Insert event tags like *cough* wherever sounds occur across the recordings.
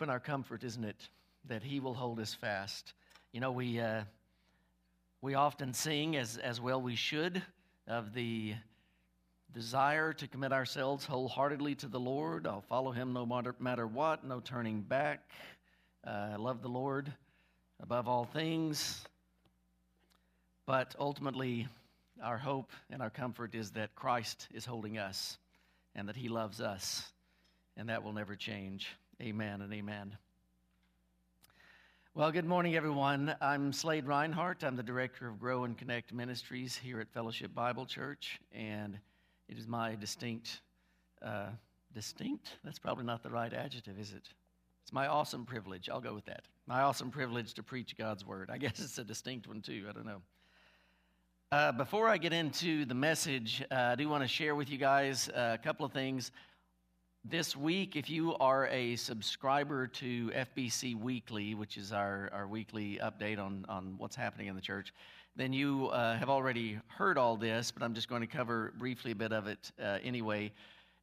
hope and our comfort, isn't it? That He will hold us fast. You know, we, uh, we often sing, as, as well we should, of the desire to commit ourselves wholeheartedly to the Lord. I'll follow Him no matter, matter what, no turning back. Uh, love the Lord above all things. But ultimately, our hope and our comfort is that Christ is holding us and that He loves us, and that will never change. Amen and amen. Well, good morning, everyone. I'm Slade Reinhardt. I'm the director of Grow and Connect Ministries here at Fellowship Bible Church, and it is my distinct, uh, distinct? That's probably not the right adjective, is it? It's my awesome privilege. I'll go with that. My awesome privilege to preach God's word. I *laughs* guess it's a distinct one, too. I don't know. Uh, before I get into the message, uh, I do want to share with you guys a couple of things. This week, if you are a subscriber to FBC Weekly, which is our, our weekly update on, on what's happening in the church, then you uh, have already heard all this, but I'm just going to cover briefly a bit of it uh, anyway.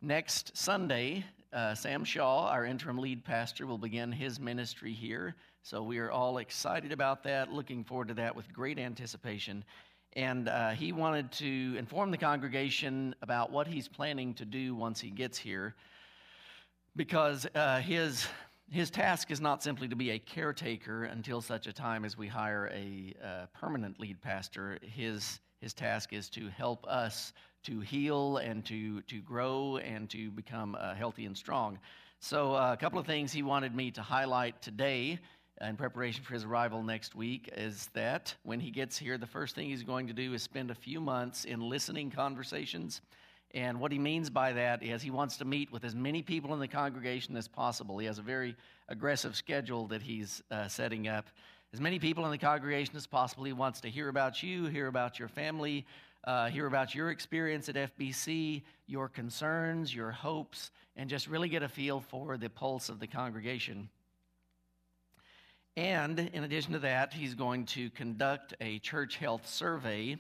Next Sunday, uh, Sam Shaw, our interim lead pastor, will begin his ministry here. So we are all excited about that, looking forward to that with great anticipation and uh, he wanted to inform the congregation about what he's planning to do once he gets here because uh, his, his task is not simply to be a caretaker until such a time as we hire a uh, permanent lead pastor. His, his task is to help us to heal and to, to grow and to become uh, healthy and strong. So, uh, a couple of things he wanted me to highlight today in preparation for his arrival next week is that when he gets here, the first thing he's going to do is spend a few months in listening conversations. And what he means by that is he wants to meet with as many people in the congregation as possible. He has a very aggressive schedule that he's uh, setting up. As many people in the congregation as possible. He wants to hear about you, hear about your family, uh, hear about your experience at FBC, your concerns, your hopes, and just really get a feel for the pulse of the congregation. And in addition to that, he's going to conduct a church health survey.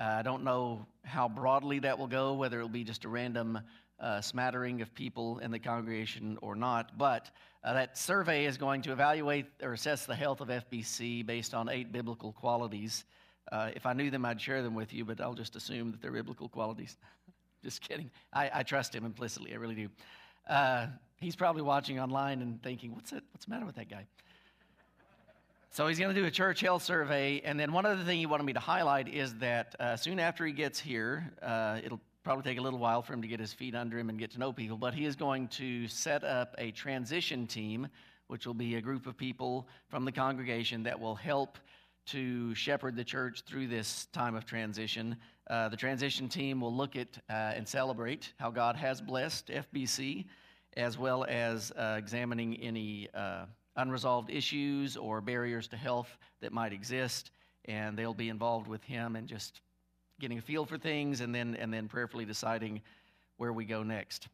Uh, I don't know how broadly that will go, whether it'll be just a random uh, smattering of people in the congregation or not, but uh, that survey is going to evaluate or assess the health of FBC based on eight biblical qualities. Uh, if I knew them, I'd share them with you, but I'll just assume that they're biblical qualities. *laughs* just kidding. I, I, trust him implicitly, I really do. Uh, he's probably watching online and thinking, what's, it, what's the matter with that guy? So he's going to do a church health survey. And then one other thing he wanted me to highlight is that uh, soon after he gets here, uh, it'll probably take a little while for him to get his feet under him and get to know people, but he is going to set up a transition team, which will be a group of people from the congregation that will help to shepherd the church through this time of transition. Uh, the transition team will look at uh, and celebrate how God has blessed FBC, as well as uh, examining any uh, unresolved issues or barriers to health that might exist, and they'll be involved with him and just getting a feel for things and then, and then prayerfully deciding where we go next.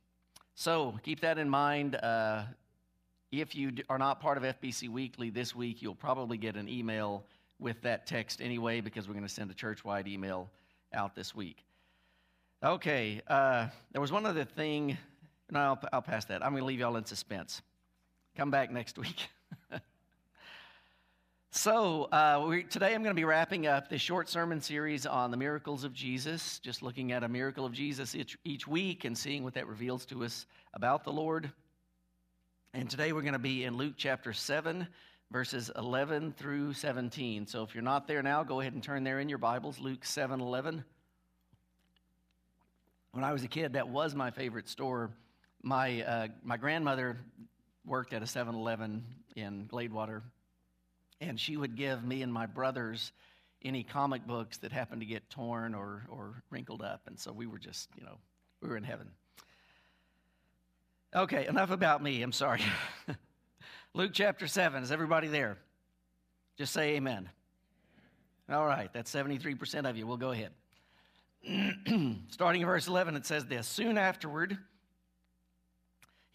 So keep that in mind. Uh, if you are not part of FBC Weekly this week, you'll probably get an email with that text anyway because we're going to send a church wide email out this week. Okay, uh, there was one other thing. No, I'll, I'll pass that. I'm going to leave y'all in suspense. Come back next week. *laughs* so, uh, today I'm going to be wrapping up this short sermon series on the miracles of Jesus, just looking at a miracle of Jesus each, each week and seeing what that reveals to us about the Lord. And today we're going to be in Luke chapter 7, verses 11 through 17. So, if you're not there now, go ahead and turn there in your Bibles, Luke 7 11. When I was a kid, that was my favorite store. My, uh, my grandmother worked at a 7 Eleven in Gladewater, and she would give me and my brothers any comic books that happened to get torn or, or wrinkled up. And so we were just, you know, we were in heaven. Okay, enough about me. I'm sorry. *laughs* Luke chapter 7. Is everybody there? Just say amen. All right, that's 73% of you. We'll go ahead. *clears throat* Starting in verse 11, it says this Soon afterward,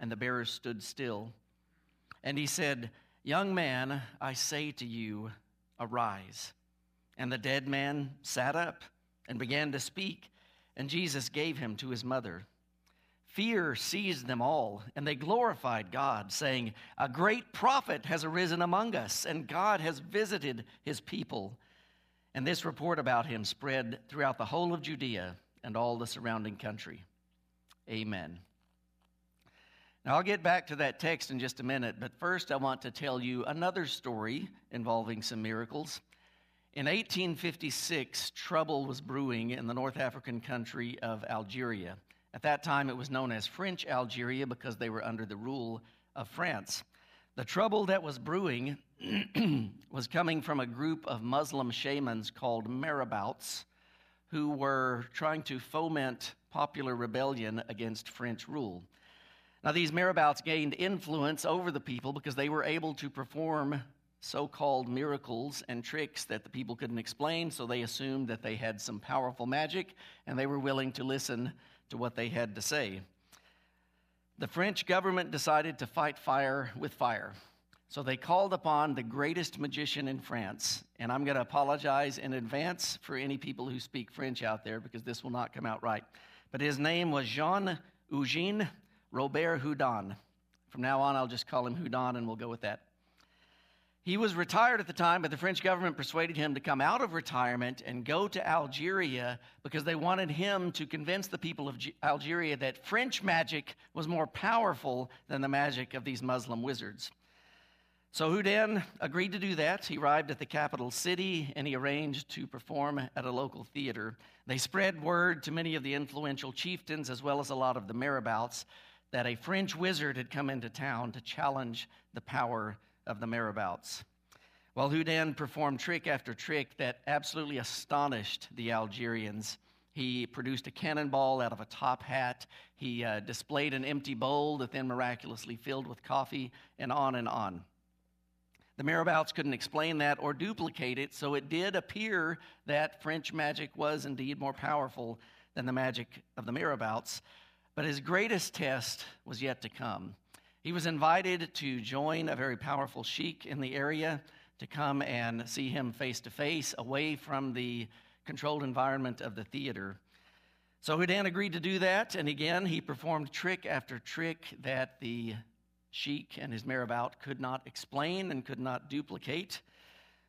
and the bearers stood still. And he said, Young man, I say to you, arise. And the dead man sat up and began to speak, and Jesus gave him to his mother. Fear seized them all, and they glorified God, saying, A great prophet has arisen among us, and God has visited his people. And this report about him spread throughout the whole of Judea and all the surrounding country. Amen. Now, I'll get back to that text in just a minute, but first I want to tell you another story involving some miracles. In 1856, trouble was brewing in the North African country of Algeria. At that time, it was known as French Algeria because they were under the rule of France. The trouble that was brewing *clears throat* was coming from a group of Muslim shamans called marabouts who were trying to foment popular rebellion against French rule. Now, these marabouts gained influence over the people because they were able to perform so called miracles and tricks that the people couldn't explain, so they assumed that they had some powerful magic and they were willing to listen to what they had to say. The French government decided to fight fire with fire. So they called upon the greatest magician in France. And I'm going to apologize in advance for any people who speak French out there because this will not come out right. But his name was Jean Eugene Robert Houdin. From now on, I'll just call him Houdin and we'll go with that. He was retired at the time, but the French government persuaded him to come out of retirement and go to Algeria because they wanted him to convince the people of Algeria that French magic was more powerful than the magic of these Muslim wizards. So Houdin agreed to do that. He arrived at the capital city and he arranged to perform at a local theater. They spread word to many of the influential chieftains as well as a lot of the marabouts that a French wizard had come into town to challenge the power of the marabouts. Well, Houdin performed trick after trick that absolutely astonished the Algerians. He produced a cannonball out of a top hat. He uh, displayed an empty bowl that then miraculously filled with coffee, and on and on. The marabouts couldn't explain that or duplicate it, so it did appear that French magic was indeed more powerful than the magic of the marabouts. But his greatest test was yet to come. He was invited to join a very powerful sheik in the area to come and see him face to face, away from the controlled environment of the theater. So Houdin agreed to do that, and again, he performed trick after trick that the sheik and his marabout could not explain and could not duplicate.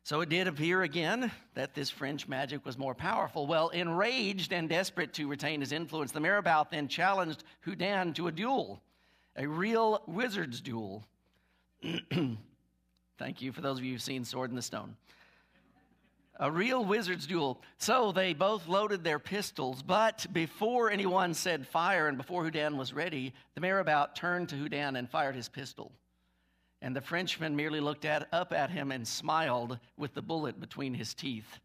So it did appear again that this French magic was more powerful. Well, enraged and desperate to retain his influence, the marabout then challenged Houdin to a duel a real wizard's duel. *clears throat* Thank you for those of you who've seen Sword in the Stone. A real wizard's duel. So they both loaded their pistols, but before anyone said fire and before Houdin was ready, the marabout turned to Houdin and fired his pistol. And the Frenchman merely looked at, up at him and smiled with the bullet between his teeth.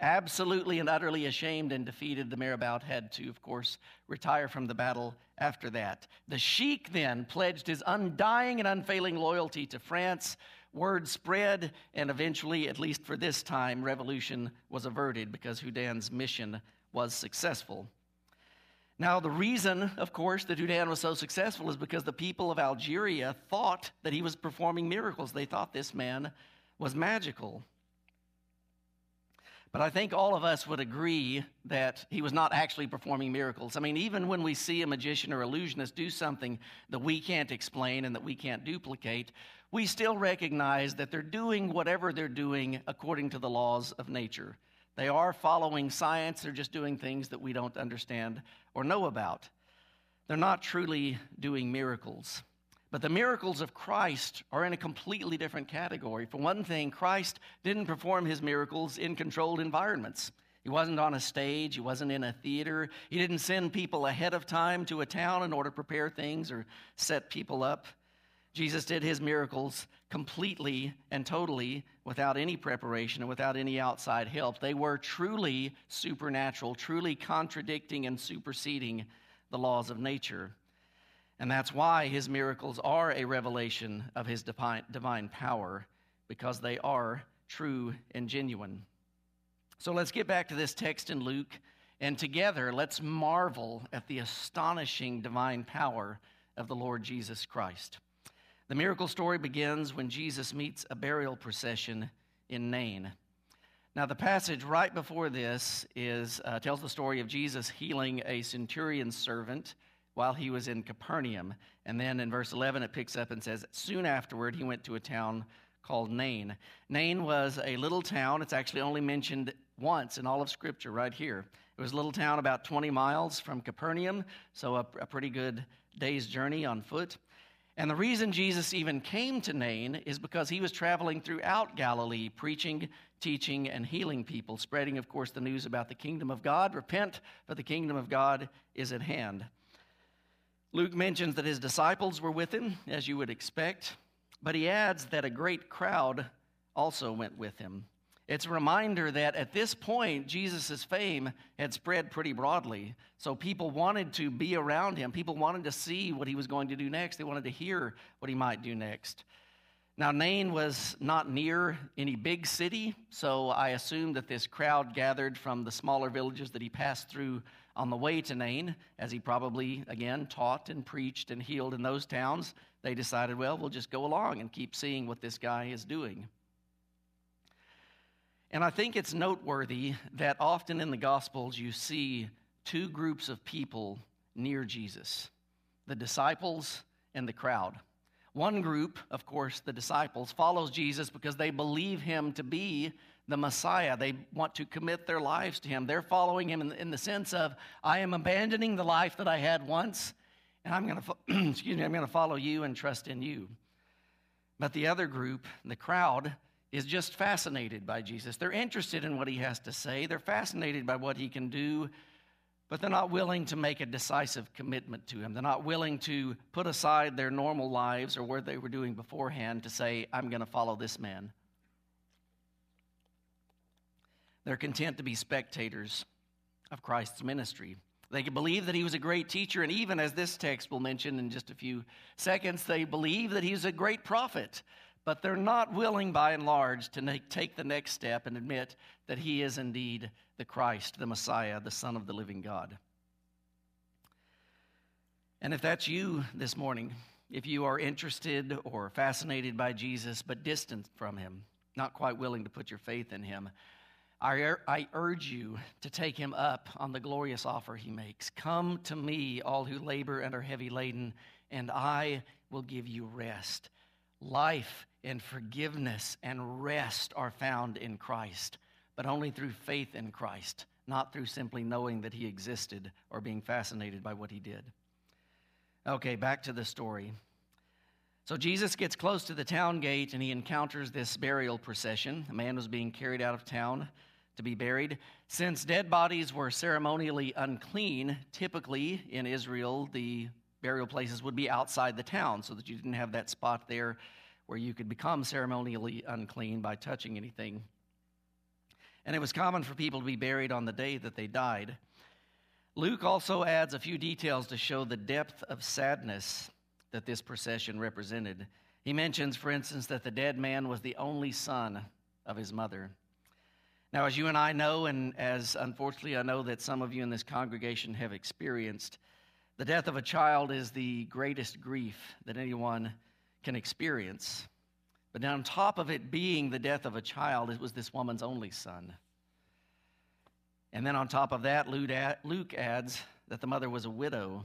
Absolutely and utterly ashamed and defeated, the Marabout had to, of course, retire from the battle after that. The Sheik then pledged his undying and unfailing loyalty to France. Word spread, and eventually, at least for this time, revolution was averted because Houdin's mission was successful. Now, the reason, of course, that Houdin was so successful is because the people of Algeria thought that he was performing miracles. They thought this man was magical. But I think all of us would agree that he was not actually performing miracles. I mean, even when we see a magician or illusionist do something that we can't explain and that we can't duplicate, we still recognize that they're doing whatever they're doing according to the laws of nature. They are following science, they're just doing things that we don't understand or know about. They're not truly doing miracles. But the miracles of Christ are in a completely different category. For one thing, Christ didn't perform his miracles in controlled environments. He wasn't on a stage, he wasn't in a theater. He didn't send people ahead of time to a town in order to prepare things or set people up. Jesus did his miracles completely and totally without any preparation and without any outside help. They were truly supernatural, truly contradicting and superseding the laws of nature. And that's why his miracles are a revelation of his divine, power, because they are true and genuine. So let's get back to this text in Luke, and together let's marvel at the astonishing divine power of the Lord Jesus Christ. The miracle story begins when Jesus meets a burial procession in Nain. Now, the passage right before this is, uh, tells the story of Jesus healing a centurion's servant while he was in Capernaum. And then in verse 11, it picks up and says, Soon afterward, he went to a town called Nain. Nain was a little town. It's actually only mentioned once in all of Scripture, right here. It was a little town about 20 miles from Capernaum, so a, a pretty good day's journey on foot. And the reason Jesus even came to Nain is because he was traveling throughout Galilee, preaching, teaching, and healing people, spreading, of course, the news about the kingdom of God. Repent, for the kingdom of God is at hand. Luke mentions that his disciples were with him, as you would expect, but he adds that a great crowd also went with him. It's a reminder that at this point, Jesus' fame had spread pretty broadly. So people wanted to be around him. People wanted to see what he was going to do next. They wanted to hear what he might do next. Now, Nain was not near any big city, so I assume that this crowd gathered from the smaller villages that he passed through on the way to Nain, as he probably, again, taught and preached and healed in those towns. They decided, well, we'll just go along and keep seeing what this guy is doing. And I think it's noteworthy that often in the Gospels you see two groups of people near Jesus the disciples and the crowd. One group, of course, the disciples, follows Jesus because they believe him to be the Messiah. They want to commit their lives to him. They're following him in, the sense of, I am abandoning the life that I had once, and I'm going to, *clears throat* excuse me, I'm going to follow you and trust in you. But the other group, the crowd, is just fascinated by Jesus. They're interested in what he has to say, they're fascinated by what he can do, but they're not willing to make a decisive commitment to him. They're not willing to put aside their normal lives or what they were doing beforehand to say, I'm going to follow this man. They're content to be spectators of Christ's ministry. They can believe that he was a great teacher, and even as this text will mention in just a few seconds, they believe that he was a great prophet but they're not willing by and large to take the next step and admit that he is indeed the Christ, the Messiah, the Son of the living God. And if that's you this morning, if you are interested or fascinated by Jesus but distant from him, not quite willing to put your faith in him, I, I urge you to take him up on the glorious offer he makes. Come to me, all who labor and are heavy laden, and I will give you rest. Life and forgiveness and rest are found in Christ, but only through faith in Christ, not through simply knowing that He existed or being fascinated by what He did. Okay, back to the story. So Jesus gets close to the town gate and he encounters this burial procession. A man was being carried out of town to be buried. Since dead bodies were ceremonially unclean, typically in Israel, the burial places would be outside the town so that you didn't have that spot there where you could become ceremonially unclean by touching anything. And it was common for people to be buried on the day that they died. Luke also adds a few details to show the depth of sadness that this procession represented. He mentions, for instance, that the dead man was the only son of his mother. Now, as you and I know, and as unfortunately I know that some of you in this congregation have experienced, the death of a child is the greatest grief that anyone can experience. But on top of it being the death of a child, it was this woman's only son. And then on top of that, Luke adds that the mother was a widow.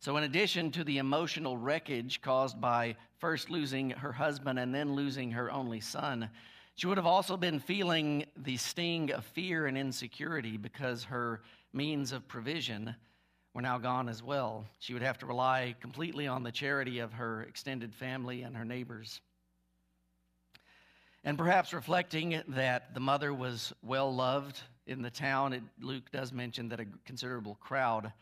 So, in addition to the emotional wreckage caused by first losing her husband and then losing her only son, she would have also been feeling the sting of fear and insecurity because her means of provision were now gone as well. She would have to rely completely on the charity of her extended family and her neighbors. And perhaps reflecting that the mother was well loved in the town, it, Luke does mention that a considerable crowd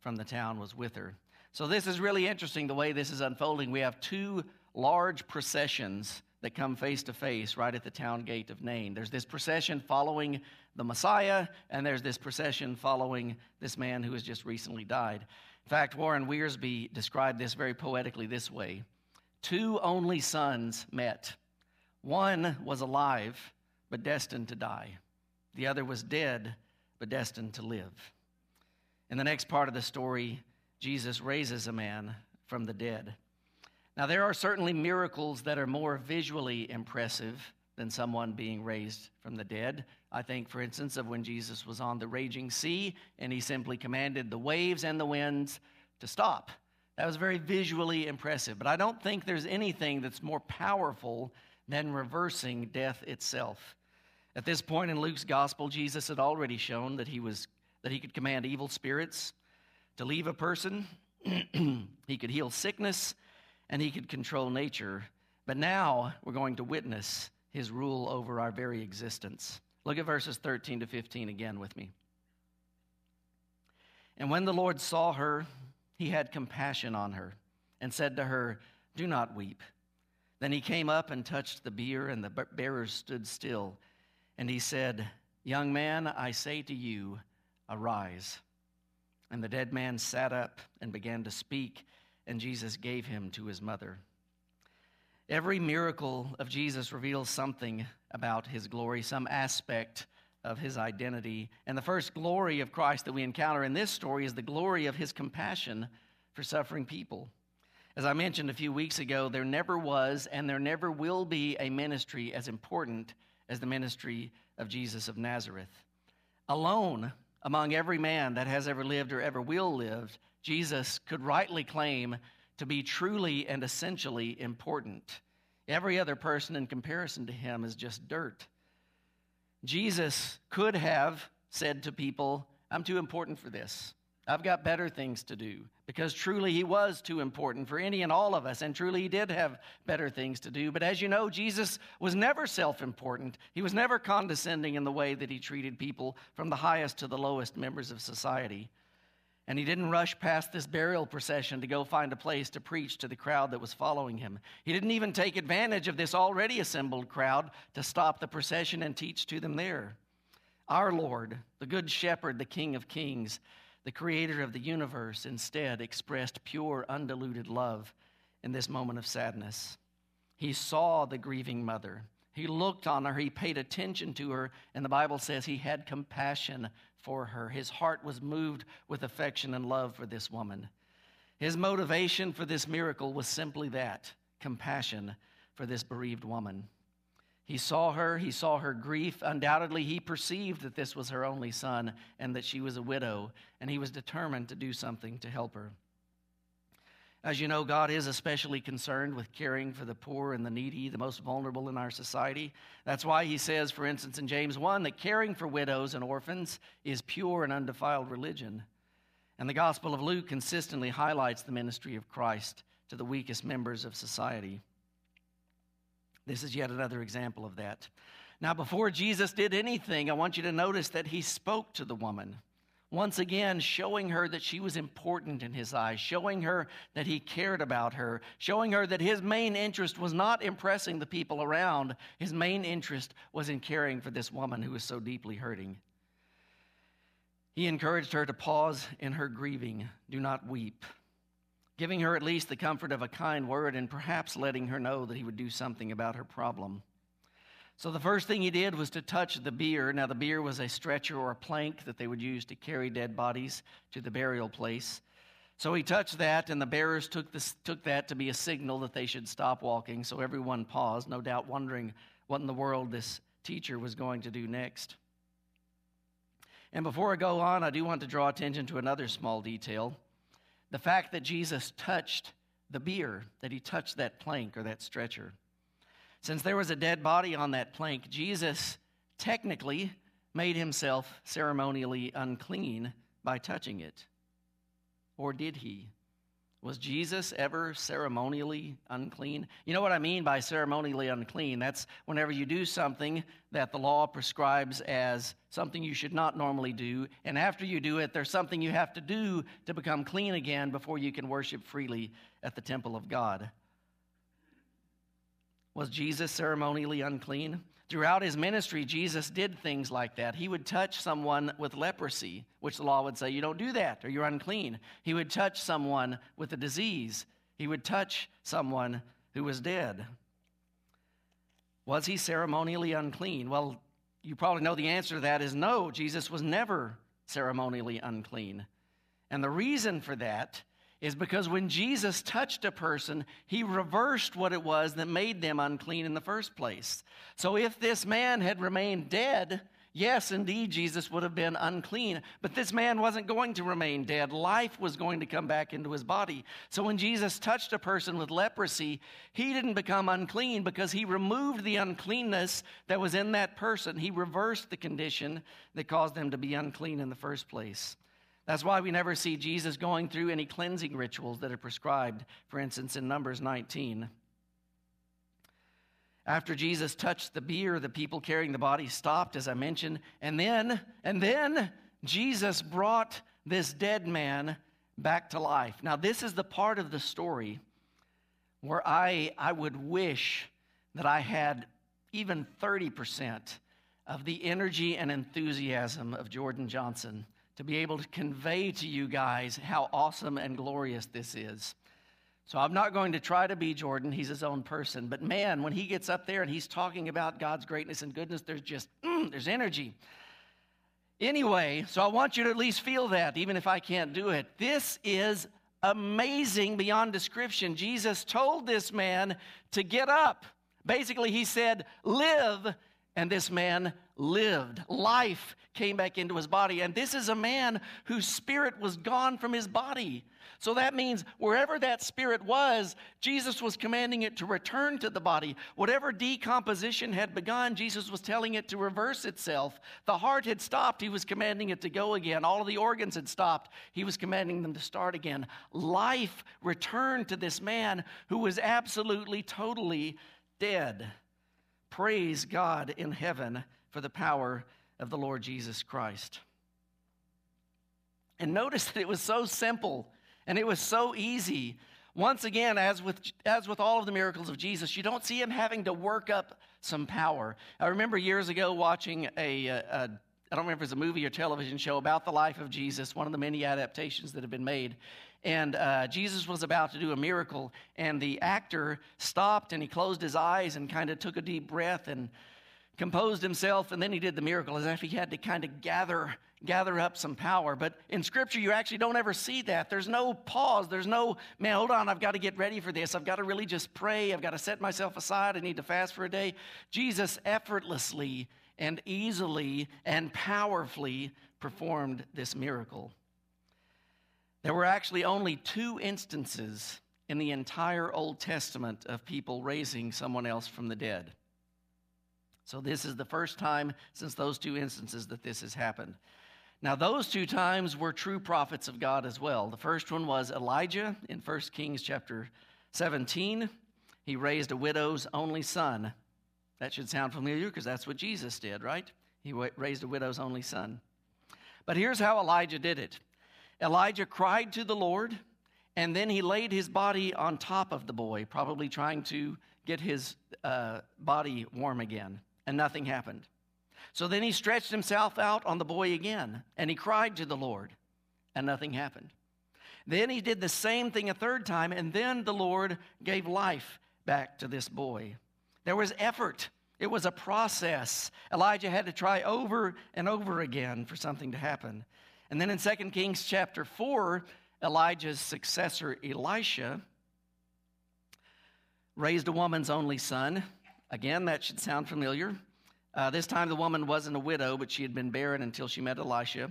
from the town was with her. So, this is really interesting the way this is unfolding. We have two large processions that come face to face right at the town gate of Nain. There's this procession following the Messiah, and there's this procession following this man who has just recently died. In fact, Warren Wiersbe described this very poetically this way Two only sons met. One was alive, but destined to die. The other was dead, but destined to live. In the next part of the story, Jesus raises a man from the dead. Now, there are certainly miracles that are more visually impressive than someone being raised from the dead. I think, for instance, of when Jesus was on the raging sea and he simply commanded the waves and the winds to stop. That was very visually impressive. But I don't think there's anything that's more powerful than reversing death itself. At this point in Luke's gospel, Jesus had already shown that he, was, that he could command evil spirits to leave a person, *clears throat* he could heal sickness, and he could control nature. But now we're going to witness his rule over our very existence. Look at verses 13 to 15 again with me. And when the Lord saw her, he had compassion on her and said to her, Do not weep. Then he came up and touched the bier, and the bearers stood still. And he said, Young man, I say to you, arise. And the dead man sat up and began to speak, and Jesus gave him to his mother. Every miracle of Jesus reveals something about his glory, some aspect of his identity. And the first glory of Christ that we encounter in this story is the glory of his compassion for suffering people. As I mentioned a few weeks ago, there never was and there never will be a ministry as important as the ministry of Jesus of Nazareth. Alone, among every man that has ever lived or ever will live, Jesus could rightly claim to be truly and essentially important. Every other person in comparison to him is just dirt. Jesus could have said to people, I'm too important for this. I've got better things to do because truly he was too important for any and all of us, and truly he did have better things to do. But as you know, Jesus was never self important. He was never condescending in the way that he treated people from the highest to the lowest members of society. And he didn't rush past this burial procession to go find a place to preach to the crowd that was following him. He didn't even take advantage of this already assembled crowd to stop the procession and teach to them there. Our Lord, the Good Shepherd, the King of Kings, the creator of the universe, instead expressed pure, undiluted love in this moment of sadness. He saw the grieving mother. He looked on her. He paid attention to her. And the Bible says he had compassion for her. His heart was moved with affection and love for this woman. His motivation for this miracle was simply that compassion for this bereaved woman. He saw her, he saw her grief. Undoubtedly, he perceived that this was her only son and that she was a widow, and he was determined to do something to help her. As you know, God is especially concerned with caring for the poor and the needy, the most vulnerable in our society. That's why he says, for instance, in James 1, that caring for widows and orphans is pure and undefiled religion. And the Gospel of Luke consistently highlights the ministry of Christ to the weakest members of society. This is yet another example of that. Now, before Jesus did anything, I want you to notice that he spoke to the woman. Once again, showing her that she was important in his eyes, showing her that he cared about her, showing her that his main interest was not impressing the people around. His main interest was in caring for this woman who was so deeply hurting. He encouraged her to pause in her grieving. Do not weep giving her at least the comfort of a kind word and perhaps letting her know that he would do something about her problem. So the first thing he did was to touch the bier. Now, the bier was a stretcher or a plank that they would use to carry dead bodies to the burial place. So he touched that, and the bearers took, this, took that to be a signal that they should stop walking. So everyone paused, no doubt wondering what in the world this teacher was going to do next. And before I go on, I do want to draw attention to another small detail the fact that Jesus touched the bier, that he touched that plank or that stretcher. Since there was a dead body on that plank, Jesus technically made himself ceremonially unclean by touching it. Or did he? Was Jesus ever ceremonially unclean? You know what I mean by ceremonially unclean? That's whenever you do something that the law prescribes as something you should not normally do, and after you do it, there's something you have to do to become clean again before you can worship freely at the temple of God. Was Jesus ceremonially unclean? Throughout his ministry, Jesus did things like that. He would touch someone with leprosy, which the law would say, you don't do that or you're unclean. He would touch someone with a disease. He would touch someone who was dead. Was he ceremonially unclean? Well, you probably know the answer to that is no, Jesus was never ceremonially unclean. And the reason for that is because when Jesus touched a person, he reversed what it was that made them unclean in the first place. So if this man had remained dead, yes, indeed, Jesus would have been unclean. But this man wasn't going to remain dead. Life was going to come back into his body. So when Jesus touched a person with leprosy, he didn't become unclean because he removed the uncleanness that was in that person. He reversed the condition that caused them to be unclean in the first place. That's why we never see Jesus going through any cleansing rituals that are prescribed, for instance, in Numbers 19. After Jesus touched the bier, the people carrying the body stopped, as I mentioned, and then, and then Jesus brought this dead man back to life. Now, this is the part of the story where I, I would wish that I had even 30% of the energy and enthusiasm of Jordan Johnson to be able to convey to you guys how awesome and glorious this is. So I'm not going to try to be Jordan, he's his own person. But man, when he gets up there and he's talking about God's greatness and goodness, there's just, mm, there's energy. Anyway, so I want you to at least feel that, even if I can't do it. This is amazing beyond description. Jesus told this man to get up. Basically, he said, Live, and this man lived. Life came back into his body. And this is a man whose spirit was gone from his body. So that means wherever that spirit was, Jesus was commanding it to return to the body. Whatever decomposition had begun, Jesus was telling it to reverse itself. The heart had stopped, he was commanding it to go again. All of the organs had stopped, he was commanding them to start again. Life returned to this man who was absolutely, totally dead. Praise God in heaven for the power of the Lord Jesus Christ. And notice that it was so simple and it was so easy. Once again, as with, as with all of the miracles of Jesus, you don't see him having to work up some power. I remember years ago watching a, a, a I don't remember if it was a movie or television show about the life of Jesus, one of the many adaptations that have been made. And uh, Jesus was about to do a miracle, and the actor stopped and he closed his eyes and kind of took a deep breath and composed himself, and then he did the miracle as if he had to kind of gather gather up some power. But in Scripture, you actually don't ever see that. There's no pause. There's no, man, hold on, I've got to get ready for this. I've got to really just pray. I've got to set myself aside. I need to fast for a day. Jesus effortlessly and easily and powerfully performed this miracle. There were actually only two instances in the entire Old Testament of people raising someone else from the dead. So, this is the first time since those two instances that this has happened. Now, those two times were true prophets of God as well. The first one was Elijah in 1 Kings chapter 17. He raised a widow's only son. That should sound familiar because that's what Jesus did, right? He raised a widow's only son. But here's how Elijah did it Elijah cried to the Lord, and then he laid his body on top of the boy, probably trying to get his uh, body warm again and nothing happened. So then he stretched himself out on the boy again, and he cried to the Lord, and nothing happened. Then he did the same thing a third time, and then the Lord gave life back to this boy. There was effort. It was a process. Elijah had to try over and over again for something to happen. And then in 2 Kings chapter 4, Elijah's successor, Elisha, raised a woman's only son Again, that should sound familiar. Uh, this time the woman wasn't a widow, but she had been barren until she met Elisha.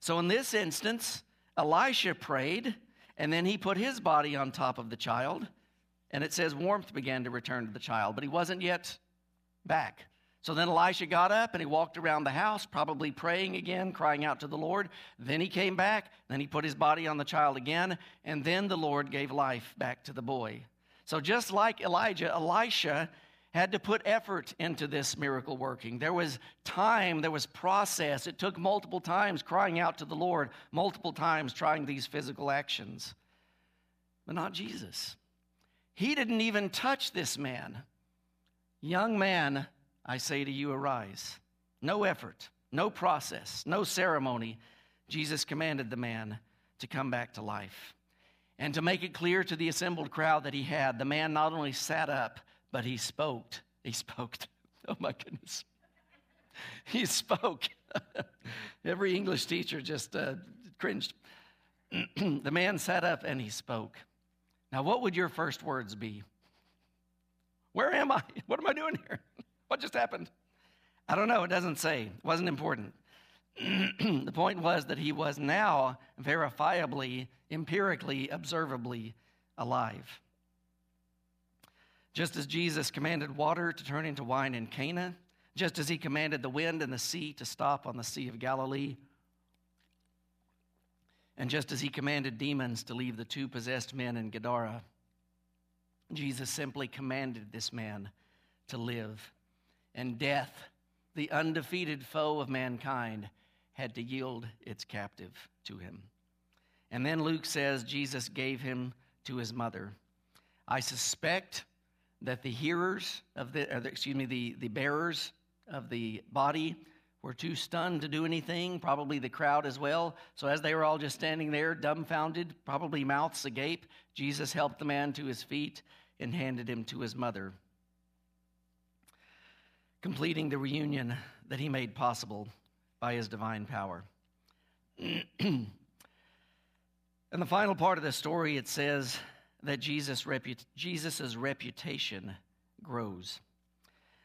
So in this instance, Elisha prayed, and then he put his body on top of the child, and it says warmth began to return to the child, but he wasn't yet back. So then Elisha got up and he walked around the house, probably praying again, crying out to the Lord. Then he came back, then he put his body on the child again, and then the Lord gave life back to the boy. So just like Elijah, Elisha had to put effort into this miracle working. There was time, there was process. It took multiple times crying out to the Lord, multiple times trying these physical actions. But not Jesus. He didn't even touch this man Young man, I say to you, arise. No effort, no process, no ceremony. Jesus commanded the man to come back to life. And to make it clear to the assembled crowd that he had, the man not only sat up, but he spoke. He spoke. Oh my goodness. He spoke. *laughs* Every English teacher just uh, cringed. *clears throat* the man sat up and he spoke. Now, what would your first words be? Where am I? *laughs* What am I doing here? *laughs* What just happened? I don't know. It doesn't say. It wasn't important. *clears throat* the point was that he was now verifiably, empirically, observably alive. Just as Jesus commanded water to turn into wine in Cana, just as he commanded the wind and the sea to stop on the Sea of Galilee, and just as he commanded demons to leave the two possessed men in Gadara, Jesus simply commanded this man to live. And death, the undefeated foe of mankind, had to yield its captive to him. And then Luke says Jesus gave him to his mother. I suspect that the hearers of the, excuse me, the, the bearers of the body were too stunned to do anything, probably the crowd as well. So as they were all just standing there, dumbfounded, probably mouths agape, Jesus helped the man to his feet and handed him to his mother, completing the reunion that he made possible by his divine power. *clears throat* In the final part of the story, it says that Jesus' repu- Jesus' reputation grows.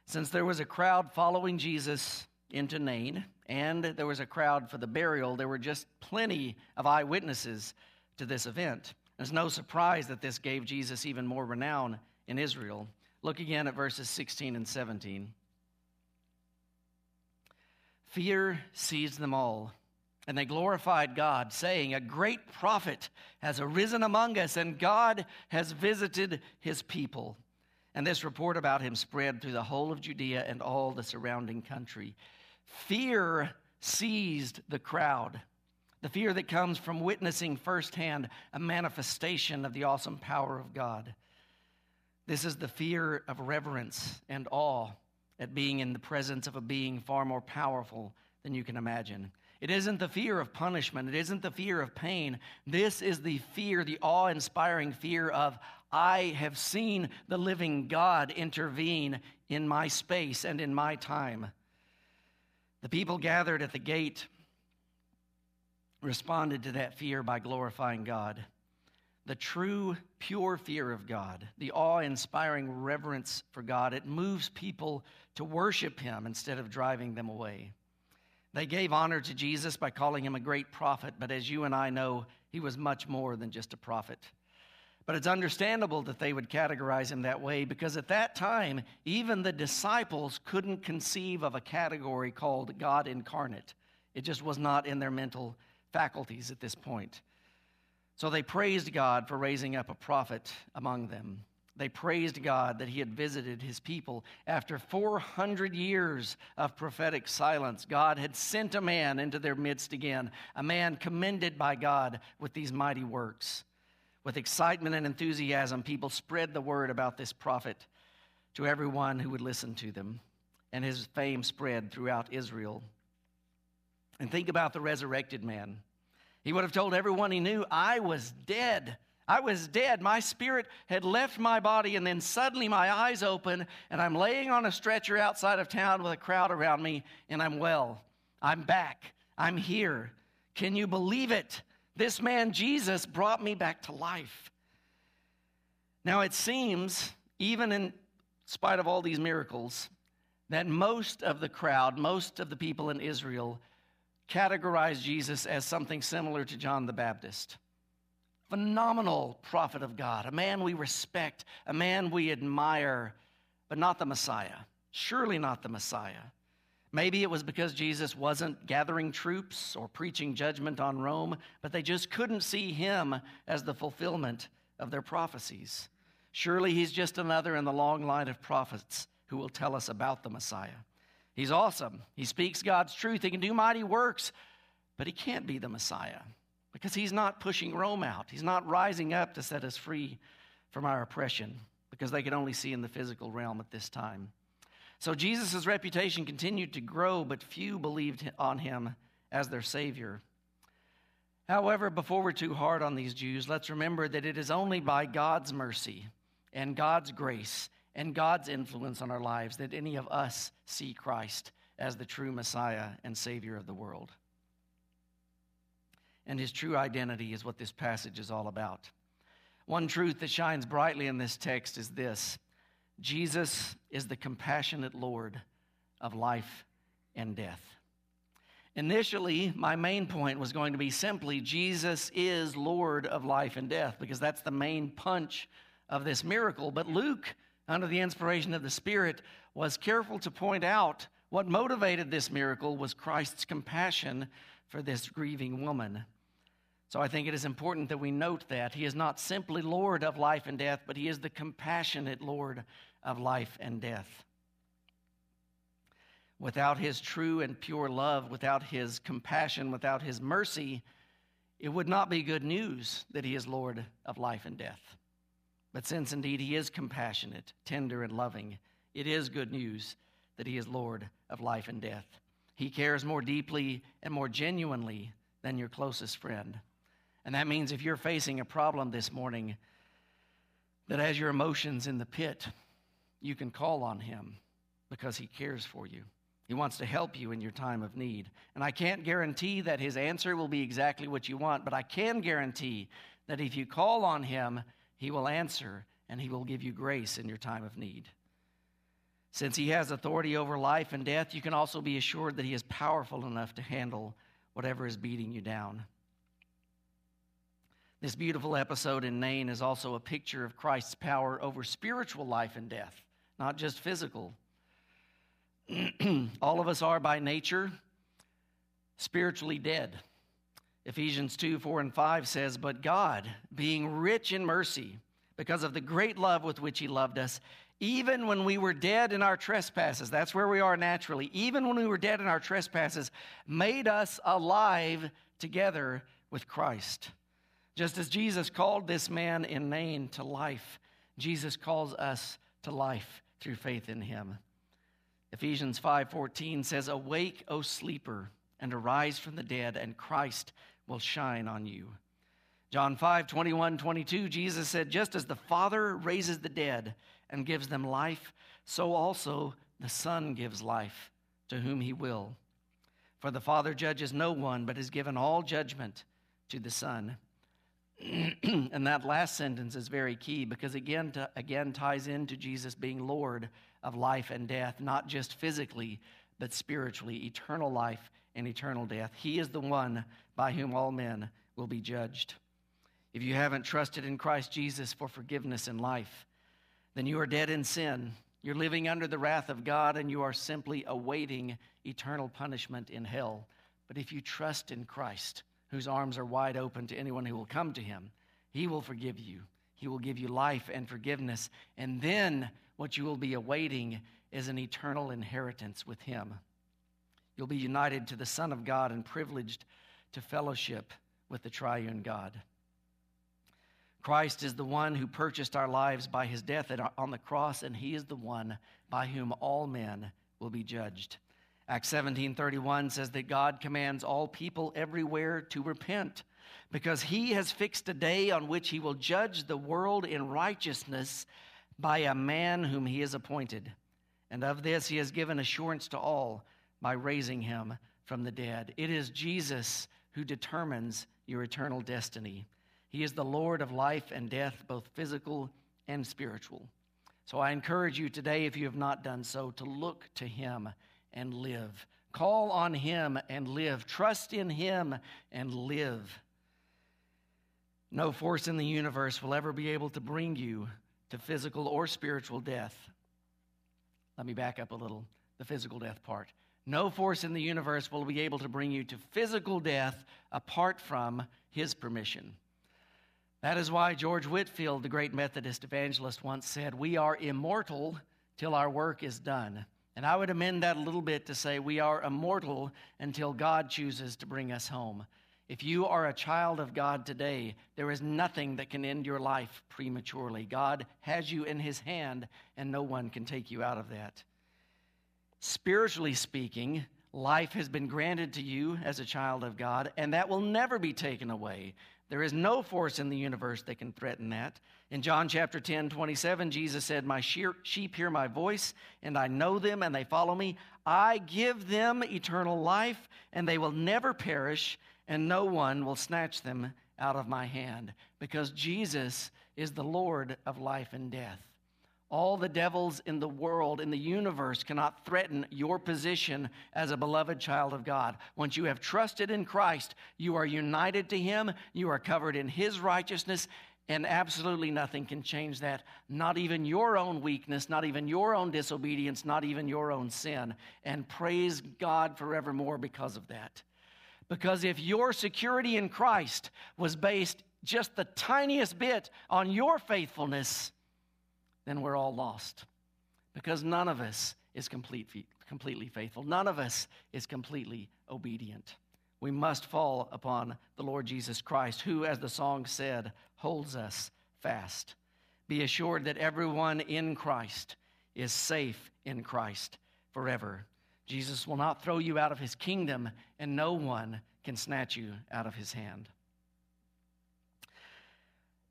Since there was a crowd following Jesus into Nain, and there was a crowd for the burial, there were just plenty of eyewitnesses to this event. It's no surprise that this gave Jesus even more renown in Israel. Look again at verses 16 and 17. Fear seized them all, and they glorified God, saying, A great prophet has arisen among us, and God has visited his people. And this report about him spread through the whole of Judea and all the surrounding country. Fear seized the crowd. The fear that comes from witnessing firsthand a manifestation of the awesome power of God. This is the fear of reverence and awe at being in the presence of a being far more powerful than you can imagine. It isn't the fear of punishment. It isn't the fear of pain. This is the fear, the awe inspiring fear of, I have seen the living God intervene in my space and in my time. The people gathered at the gate responded to that fear by glorifying God. The true, pure fear of God, the awe inspiring reverence for God, it moves people to worship Him instead of driving them away. They gave honor to Jesus by calling him a great prophet, but as you and I know, he was much more than just a prophet. But it's understandable that they would categorize him that way because at that time, even the disciples couldn't conceive of a category called God incarnate. It just was not in their mental faculties at this point. So they praised God for raising up a prophet among them. They praised God that He had visited His people. After 400 years of prophetic silence, God had sent a man into their midst again, a man commended by God with these mighty works. With excitement and enthusiasm, people spread the word about this prophet to everyone who would listen to them, and his fame spread throughout Israel. And think about the resurrected man. He would have told everyone he knew, I was dead. I was dead. My spirit had left my body, and then suddenly my eyes open, and I'm laying on a stretcher outside of town with a crowd around me, and I'm well. I'm back. I'm here. Can you believe it? This man, Jesus, brought me back to life. Now, it seems, even in spite of all these miracles, that most of the crowd, most of the people in Israel, categorized Jesus as something similar to John the Baptist. Phenomenal prophet of God, a man we respect, a man we admire, but not the Messiah. Surely not the Messiah. Maybe it was because Jesus wasn't gathering troops or preaching judgment on Rome, but they just couldn't see him as the fulfillment of their prophecies. Surely he's just another in the long line of prophets who will tell us about the Messiah. He's awesome. He speaks God's truth. He can do mighty works, but he can't be the Messiah because he's not pushing Rome out. He's not rising up to set us free from our oppression because they could only see in the physical realm at this time. So Jesus' reputation continued to grow, but few believed on him as their Savior. However, before we're too hard on these Jews, let's remember that it is only by God's mercy and God's grace and God's influence on our lives that any of us see Christ as the true Messiah and Savior of the world. And his true identity is what this passage is all about. One truth that shines brightly in this text is this Jesus is the compassionate Lord of life and death. Initially, my main point was going to be simply Jesus is Lord of life and death, because that's the main punch of this miracle. But Luke, under the inspiration of the Spirit, was careful to point out what motivated this miracle was Christ's compassion for this grieving woman. So I think it is important that we note that he is not simply Lord of life and death, but he is the compassionate Lord of life and death. Without his true and pure love, without his compassion, without his mercy, it would not be good news that he is Lord of life and death. But since indeed he is compassionate, tender, and loving, it is good news that he is Lord of life and death. He cares more deeply and more genuinely than your closest friend. And that means if you're facing a problem this morning that has your emotions in the pit, you can call on him because he cares for you. He wants to help you in your time of need. And I can't guarantee that his answer will be exactly what you want, but I can guarantee that if you call on him, he will answer and he will give you grace in your time of need. Since he has authority over life and death, you can also be assured that he is powerful enough to handle whatever is beating you down. This beautiful episode in Nain is also a picture of Christ's power over spiritual life and death, not just physical. *clears throat* all of us are by nature spiritually dead. Ephesians 2 4 and 5 says, But God, being rich in mercy, because of the great love with which He loved us, even when we were dead in our trespasses, that's where we are naturally, even when we were dead in our trespasses, made us alive together with Christ. Just as Jesus called this man in Nain to life, Jesus calls us to life through faith in him. Ephesians 5:14 says, "Awake, O sleeper, and arise from the dead, and Christ will shine on you." John 5, 21, 22, Jesus said, Just as the Father raises the dead and gives them life, so also the Son gives life to whom he will. For the Father judges no one, but has given all judgment to the Son. *clears throat* and that last sentence is very key because again, to, again ties into Jesus being Lord of life and death, not just physically, but spiritually, eternal life and eternal death. He is the one by whom all men will be judged. If you haven't trusted in Christ Jesus for forgiveness in life, then you are dead in sin. You're living under the wrath of God and you are simply awaiting eternal punishment in hell. But if you trust in Christ, whose arms are wide open to anyone who will come to him. He will forgive you. He will give you life and forgiveness. And then what you will be awaiting is an eternal inheritance with him. You'll be united to the Son of God and privileged to fellowship with the triune God. Christ is the one who purchased our lives by his death on the cross, and he is the one by whom all men will be judged. Acts 17:31 says that God commands all people everywhere to repent because he has fixed a day on which he will judge the world in righteousness by a man whom he has appointed. And of this he has given assurance to all by raising him from the dead. It is Jesus who determines your eternal destiny. He is the Lord of life and death, both physical and spiritual. So I encourage you today, if you have not done so, to look to him and live. Call on Him and live. Trust in Him and live. No force in the universe will ever be able to bring you to physical or spiritual death. Let me back up a little the physical death part. No force in the universe will be able to bring you to physical death apart from His permission. That is why George Whitefield, the great Methodist evangelist, once said, We are immortal till our work is done. And I would amend that a little bit to say we are immortal until God chooses to bring us home. If you are a child of God today, there is nothing that can end your life prematurely. God has you in his hand, and no one can take you out of that. spiritually speaking, life has been granted to you as a child of God, and that will never be taken away. There is no force in the universe that can threaten that. In John chapter 10, 27, Jesus said, My sheep hear my voice, and I know them, and they follow me. I give them eternal life, and they will never perish, and no one will snatch them out of my hand, because Jesus is the Lord of life and death. All the devils in the world, in the universe, cannot threaten your position as a beloved child of God. Once you have trusted in Christ, you are united to Him, you are covered in His righteousness, and absolutely nothing can change that. Not even your own weakness, not even your own disobedience, not even your own sin. And praise God forevermore because of that. Because if your security in Christ was based just the tiniest bit on your faithfulness, then we're all lost. Because none of us is complete, completely faithful, none of us is completely obedient. We must fall upon the Lord Jesus Christ, who, as the song said, holds us fast. Be assured that everyone in Christ is safe in Christ forever. Jesus will not throw you out of his kingdom, and no one can snatch you out of his hand.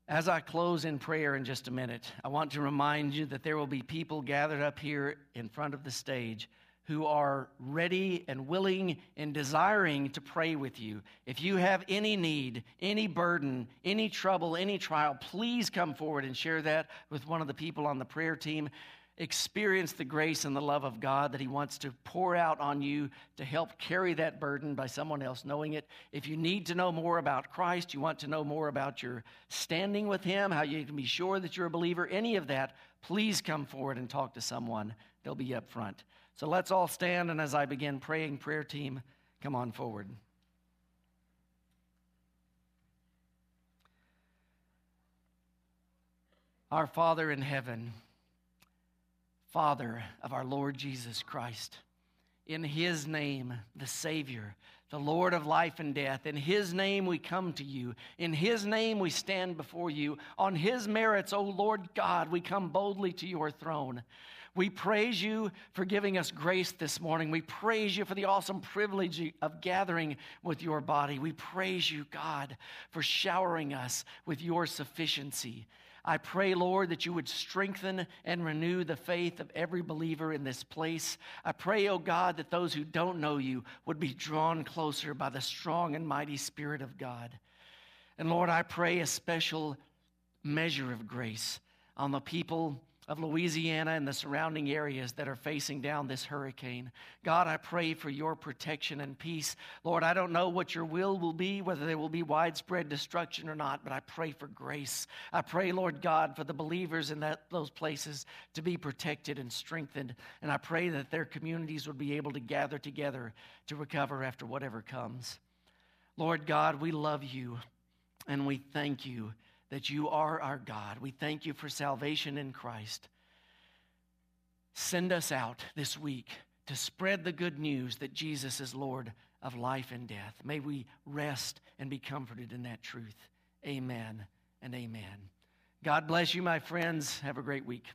As I close in prayer in just a minute, I want to remind you that there will be people gathered up here in front of the stage who are ready and willing and desiring to pray with you. If you have any need, any burden, any trouble, any trial, please come forward and share that with one of the people on the prayer team. Experience the grace and the love of God that He wants to pour out on you to help carry that burden by someone else knowing it. If you need to know more about Christ, you want to know more about your standing with Him, how you can be sure that you're a believer, any of that, please come forward and talk to someone. They'll be up front. So let's all stand, and as I begin praying, prayer team, come on forward. Our Father in heaven, Father of our Lord Jesus Christ, in His name, the Savior, the Lord of life and death. In His name we come to you. In His name we stand before you. On His merits, O Lord God, we come boldly to your throne. We praise you for giving us grace this morning. We praise you for the awesome privilege of gathering with your body. We praise you, God, for showering us with your sufficiency. I pray, Lord, that you would strengthen and renew the faith of every believer in this place. I pray, oh God, that those who don't know you would be drawn closer by the strong and mighty Spirit of God. And Lord, I pray a special measure of grace on the people of Louisiana and the surrounding areas that are facing down this hurricane. God, I pray for your protection and peace. Lord, I don't know what your will will be, whether there will be widespread destruction or not, but I pray for grace. I pray, Lord God, for the believers in that, those places to be protected and strengthened. And I pray that their communities would be able to gather together to recover after whatever comes. Lord God, we love you and we thank you that you are our God. We thank you for salvation in Christ. Send us out this week to spread the good news that Jesus is Lord of life and death. May we rest and be comforted in that truth. Amen and amen. God bless you, my friends. Have a great week.